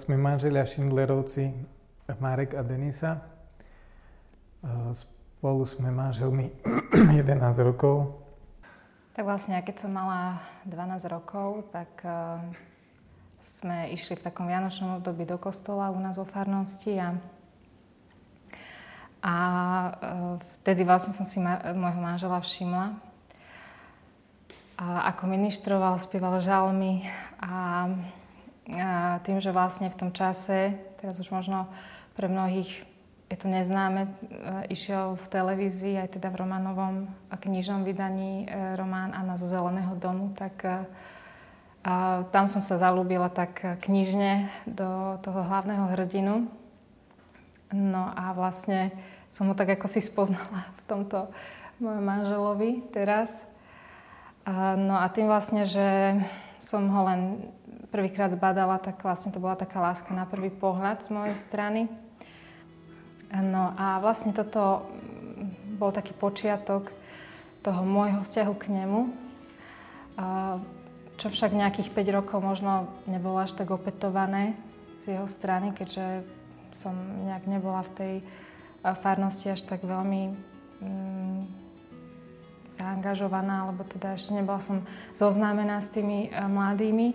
Sme manželia Schindlerovci, Marek a Denisa. Spolu sme manželmi 11 rokov. Tak vlastne, keď som mala 12 rokov, tak uh, sme išli v takom vianočnom období do kostola u nás vo farnosti a, a uh, vtedy vlastne som si môjho manžela všimla. A ako ministroval, spieval žalmy a tým, že vlastne v tom čase, teraz už možno pre mnohých je to neznáme, e, išiel v televízii aj teda v Romanovom knižnom vydaní e, román Anna zo Zeleného domu, tak e, a tam som sa zalúbila tak knižne do toho hlavného hrdinu. No a vlastne som ho tak ako si spoznala v tomto mojom manželovi teraz. No a tým vlastne, že som ho len prvýkrát zbadala, tak vlastne to bola taká láska na prvý pohľad z mojej strany. No a vlastne toto bol taký počiatok toho môjho vzťahu k nemu, čo však nejakých 5 rokov možno nebolo až tak opetované z jeho strany, keďže som nejak nebola v tej farnosti až tak veľmi mm, zaangažovaná, alebo teda ešte nebola som zoznámená s tými mladými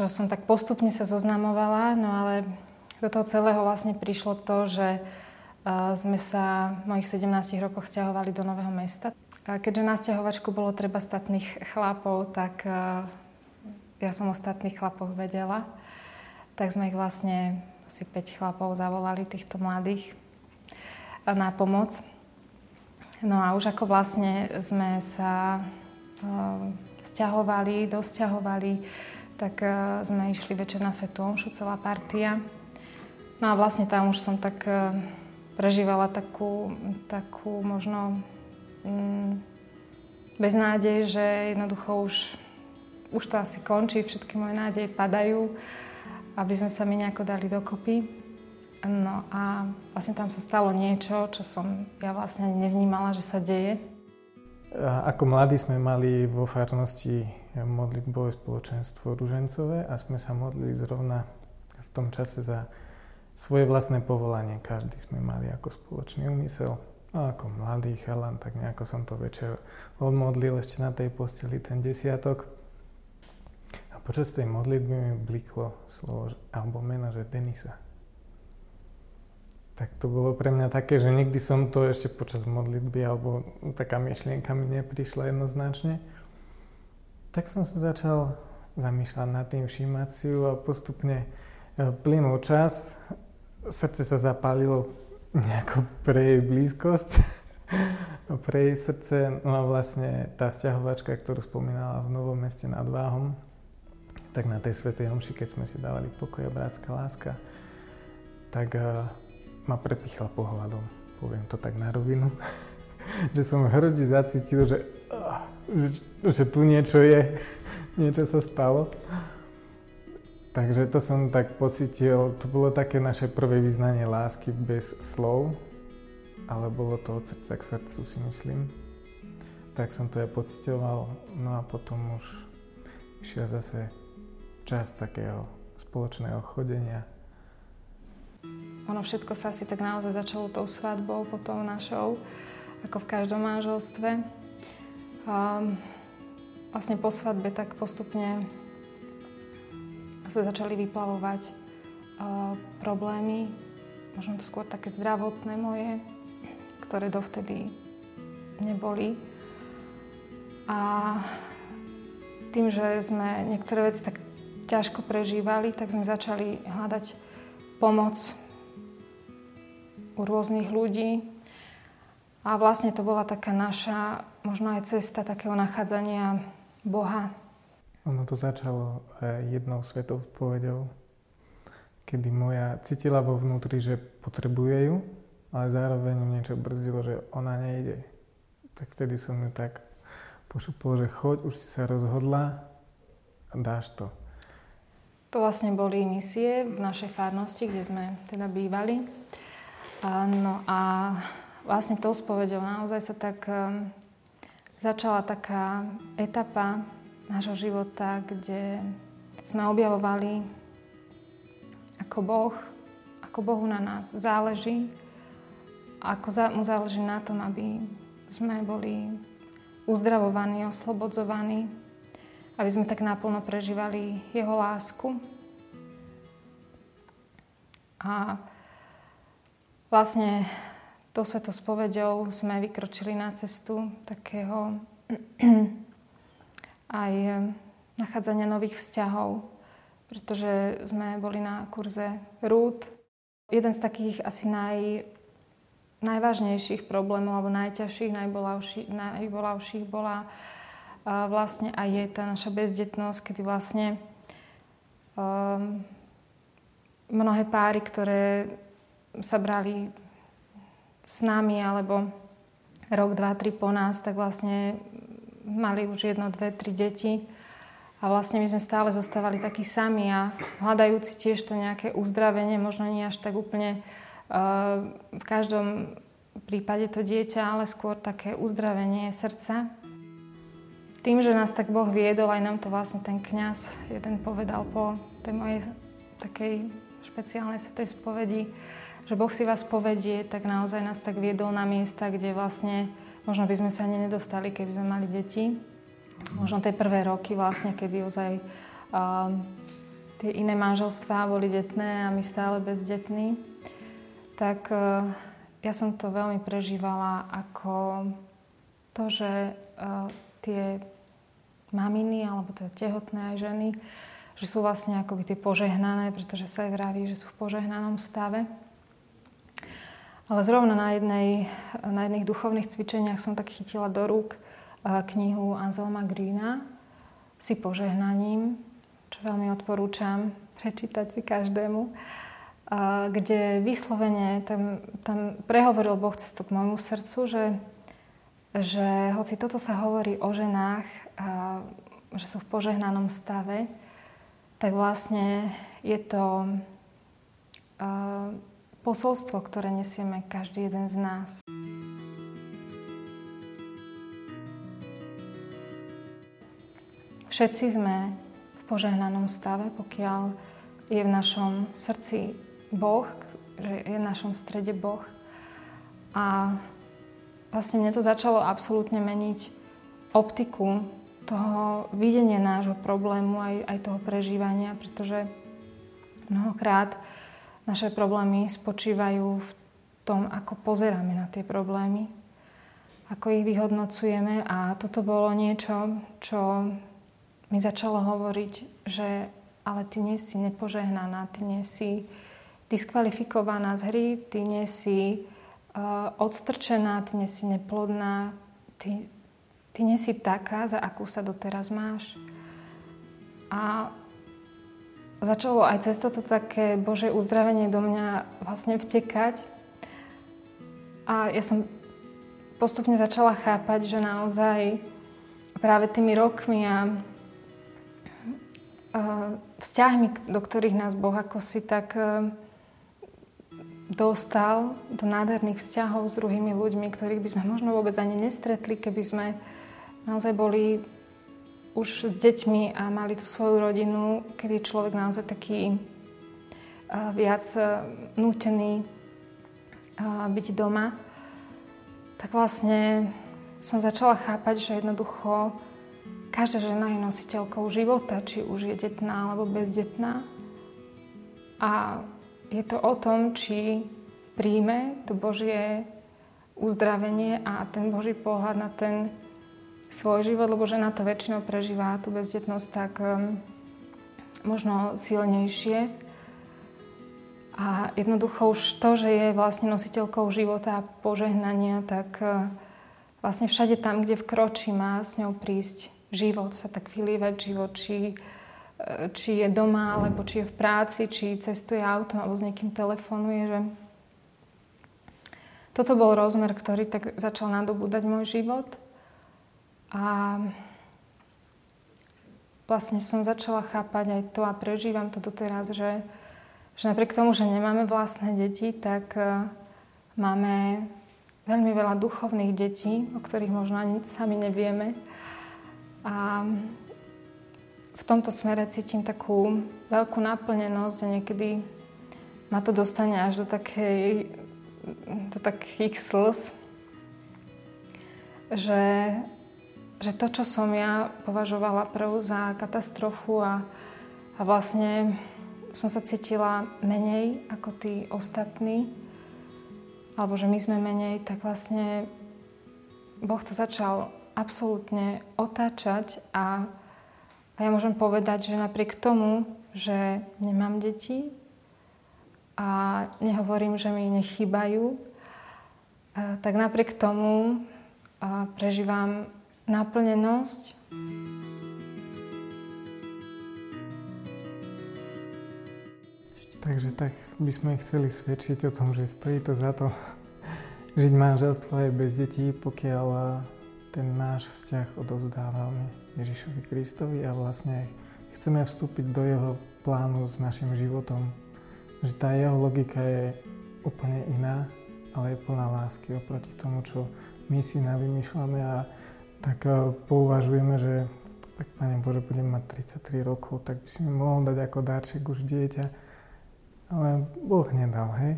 čo som tak postupne sa zoznamovala, no ale do toho celého vlastne prišlo to, že sme sa v mojich 17 rokoch stiahovali do Nového mesta. A keďže na stiahovačku bolo treba statných chlapov, tak ja som o statných chlapoch vedela. Tak sme ich vlastne asi 5 chlapov zavolali, týchto mladých, na pomoc. No a už ako vlastne sme sa stiahovali, dosťahovali, tak uh, sme išli večer na Svetu Omšu, celá partia. No a vlastne tam už som tak uh, prežívala takú, takú možno um, beznádej, že jednoducho už, už to asi končí, všetky moje nádeje padajú, aby sme sa mi nejako dali dokopy. No a vlastne tam sa stalo niečo, čo som ja vlastne nevnímala, že sa deje. Ako mladí sme mali vo farnosti modlitbové spoločenstvo Ružencové a sme sa modlili zrovna v tom čase za svoje vlastné povolanie. Každý sme mali ako spoločný úmysel. A ako mladý chalan, tak nejako som to večer odmodlil ešte na tej posteli ten desiatok. A počas tej modlitby mi bliklo slovo alebo meno, že Denisa tak to bolo pre mňa také, že nikdy som to ešte počas modlitby alebo taká myšlienka mi neprišla jednoznačne. Tak som sa začal zamýšľať nad tým, všímať si ju a postupne e, plynul čas, srdce sa zapálilo nejako pre jej blízkosť, pre jej srdce, no a vlastne tá sťahovačka, ktorú spomínala v Novom meste nad Váhom, tak na tej svetej omši, keď sme si dávali pokoj a bratská láska, tak e, ma prepichla pohľadom, poviem to tak na rovinu, že som v hrudi zacítil, že, že, že tu niečo je, niečo sa stalo. Takže to som tak pocitil, to bolo také naše prvé vyznanie lásky bez slov, ale bolo to od srdca k srdcu si myslím. Tak som to aj pocitoval, no a potom už išiel zase čas takého spoločného chodenia, ono všetko sa asi tak naozaj začalo tou svadbou, potom našou, ako v každom manželstve. A vlastne po svadbe tak postupne sa začali vyplavovať uh, problémy, možno to skôr také zdravotné moje, ktoré dovtedy neboli. A tým, že sme niektoré veci tak ťažko prežívali, tak sme začali hľadať pomoc u rôznych ľudí. A vlastne to bola taká naša, možno aj cesta takého nachádzania Boha. Ono to začalo jednou svetou povedou, kedy moja cítila vo vnútri, že potrebuje ju, ale zároveň niečo brzdilo, že ona nejde. Tak vtedy som ju tak pošupol, že choď, už si sa rozhodla a dáš to. To vlastne boli misie v našej farnosti, kde sme teda bývali. No a vlastne tou spovedou naozaj sa tak um, začala taká etapa nášho života, kde sme objavovali ako Boh, ako Bohu na nás záleží, ako mu záleží na tom, aby sme boli uzdravovaní, oslobodzovaní, aby sme tak naplno prežívali Jeho lásku. A vlastne to svetospovedou sme vykročili na cestu takého aj nachádzania nových vzťahov, pretože sme boli na kurze rúd. Jeden z takých asi naj, najvážnejších problémov alebo najťažších, najbolavších bola vlastne aj je tá naša bezdetnosť, kedy vlastne um, mnohé páry, ktoré sa brali s nami alebo rok, dva, tri po nás, tak vlastne mali už jedno, dve, tri deti. A vlastne my sme stále zostávali takí sami a hľadajúci tiež to nejaké uzdravenie, možno nie až tak úplne uh, v každom prípade to dieťa, ale skôr také uzdravenie srdca. Tým, že nás tak Boh viedol, aj nám to vlastne ten kňaz jeden povedal po tej mojej takej špeciálnej svetej spovedi, že Boh si vás povedie, tak naozaj nás tak viedol na miesta, kde vlastne možno by sme sa ani nedostali, keby sme mali deti. Možno tie prvé roky vlastne, kedy ozaj um, tie iné manželstvá boli detné a my stále bezdetní. Tak uh, ja som to veľmi prežívala ako to, že uh, tie maminy alebo teda tehotné aj ženy, že sú vlastne akoby tie požehnané, pretože sa aj vraví, že sú v požehnanom stave. Ale zrovna na, jednej, na jedných duchovných cvičeniach som tak chytila do rúk eh, knihu Anselma Greena si požehnaním, čo veľmi odporúčam prečítať si každému, eh, kde vyslovene tam, tam prehovoril Boh cestu k môjmu srdcu, že, že hoci toto sa hovorí o ženách, eh, že sú v požehnanom stave, tak vlastne je to posolstvo, ktoré nesieme každý jeden z nás. Všetci sme v požehnanom stave, pokiaľ je v našom srdci Boh, že je v našom strede Boh. A vlastne mne to začalo absolútne meniť optiku toho videnia nášho problému, aj, aj toho prežívania, pretože mnohokrát naše problémy spočívajú v tom, ako pozeráme na tie problémy, ako ich vyhodnocujeme a toto bolo niečo, čo mi začalo hovoriť, že ale ty nie si nepožehnaná, ty nie si diskvalifikovaná z hry, ty nie si uh, odstrčená, ty nie si neplodná, ty, ty nie si taká, za akú sa doteraz máš. A začalo aj cez toto také Bože uzdravenie do mňa vlastne vtekať. A ja som postupne začala chápať, že naozaj práve tými rokmi a, vzťahmi, do ktorých nás Boh ako si tak e, dostal do nádherných vzťahov s druhými ľuďmi, ktorých by sme možno vôbec ani nestretli, keby sme naozaj boli už s deťmi a mali tú svoju rodinu, kedy človek naozaj taký viac nútený byť doma, tak vlastne som začala chápať, že jednoducho každá žena je nositeľkou života, či už je detná alebo bezdetná. A je to o tom, či príjme to Božie uzdravenie a ten Boží pohľad na ten svoj život, lebo žena to väčšinou prežíva tú bezdetnosť tak um, možno silnejšie. A jednoducho už to, že je vlastne nositeľkou života a požehnania, tak uh, vlastne všade tam, kde vkročí, má s ňou prísť život, sa tak vylievať život, či, uh, či je doma, alebo či je v práci, či cestuje autom, alebo s niekým telefonuje, že toto bol rozmer, ktorý tak začal nadobúdať môj život. A vlastne som začala chápať aj to a prežívam to doteraz, že, že napriek tomu, že nemáme vlastné deti, tak uh, máme veľmi veľa duchovných detí, o ktorých možno ani sami nevieme. A v tomto smere cítim takú veľkú naplnenosť a niekedy ma to dostane až do takej do takých slz, že, že to, čo som ja považovala prv za katastrofu a, a vlastne som sa cítila menej ako tí ostatní, alebo že my sme menej, tak vlastne Boh to začal absolútne otáčať a, a ja môžem povedať, že napriek tomu, že nemám deti a nehovorím, že mi nechýbajú, tak napriek tomu prežívam naplnenosť. Takže tak by sme chceli svedčiť o tom, že stojí to za to žiť manželstvo aj bez detí, pokiaľ ten náš vzťah odovzdávame Ježišovi Kristovi a vlastne chceme vstúpiť do jeho plánu s našim životom. Že tá jeho logika je úplne iná, ale je plná lásky oproti tomu, čo my si navymýšľame a tak eh, pouvažujeme, že tak Pane Bože, budem mať 33 rokov, tak by si mi mohol dať ako darček už dieťa. Ale Boh nedal, hej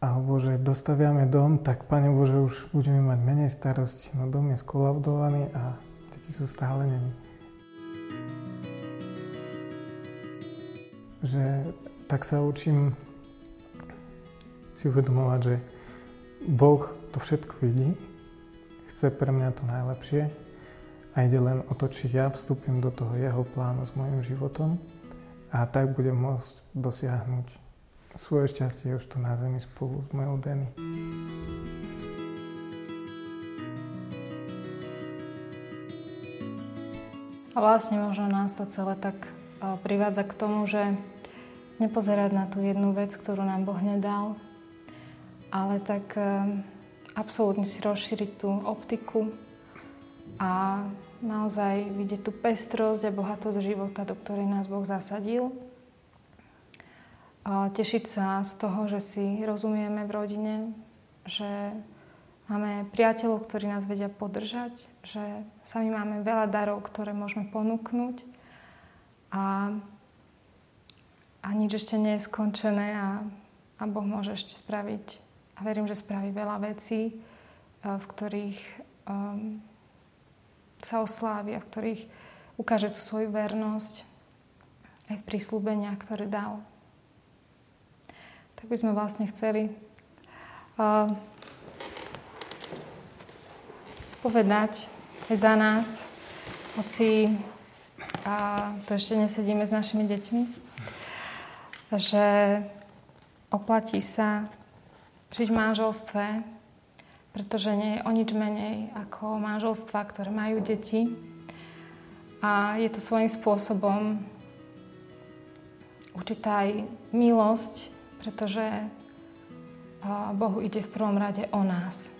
alebo že dostaviame dom, tak Pane Bože, už budeme mať menej starosti, no dom je skolaudovaný a deti sú stále není. Že tak sa učím si uvedomovať, že Boh to všetko vidí, chce pre mňa to najlepšie a ide len o to, či ja vstúpim do toho jeho plánu s mojim životom a tak budem môcť dosiahnuť svoje šťastie už tu na zemi spolu s mojou Denny. A vlastne možno nás to celé tak privádza k tomu, že nepozerať na tú jednu vec, ktorú nám Boh nedal, ale tak absolútne si rozšíriť tú optiku a naozaj vidieť tú pestrosť a bohatosť života, do ktorej nás Boh zasadil. Tešiť sa z toho, že si rozumieme v rodine, že máme priateľov, ktorí nás vedia podržať, že sami máme veľa darov, ktoré môžeme ponúknuť a, a nič ešte nie je skončené a, a Boh môže ešte spraviť a verím, že spraví veľa vecí, e, v ktorých um, sa oslávi a v ktorých ukáže tú svoju vernosť aj v prísľubeniach, ktoré dal. Tak by sme vlastne chceli uh, povedať aj za nás, hoci a to ešte nesedíme s našimi deťmi, že oplatí sa žiť v manželstve, pretože nie je o nič menej ako manželstva, ktoré majú deti. A je to svojím spôsobom určitá aj milosť pretože Bohu ide v prvom rade o nás.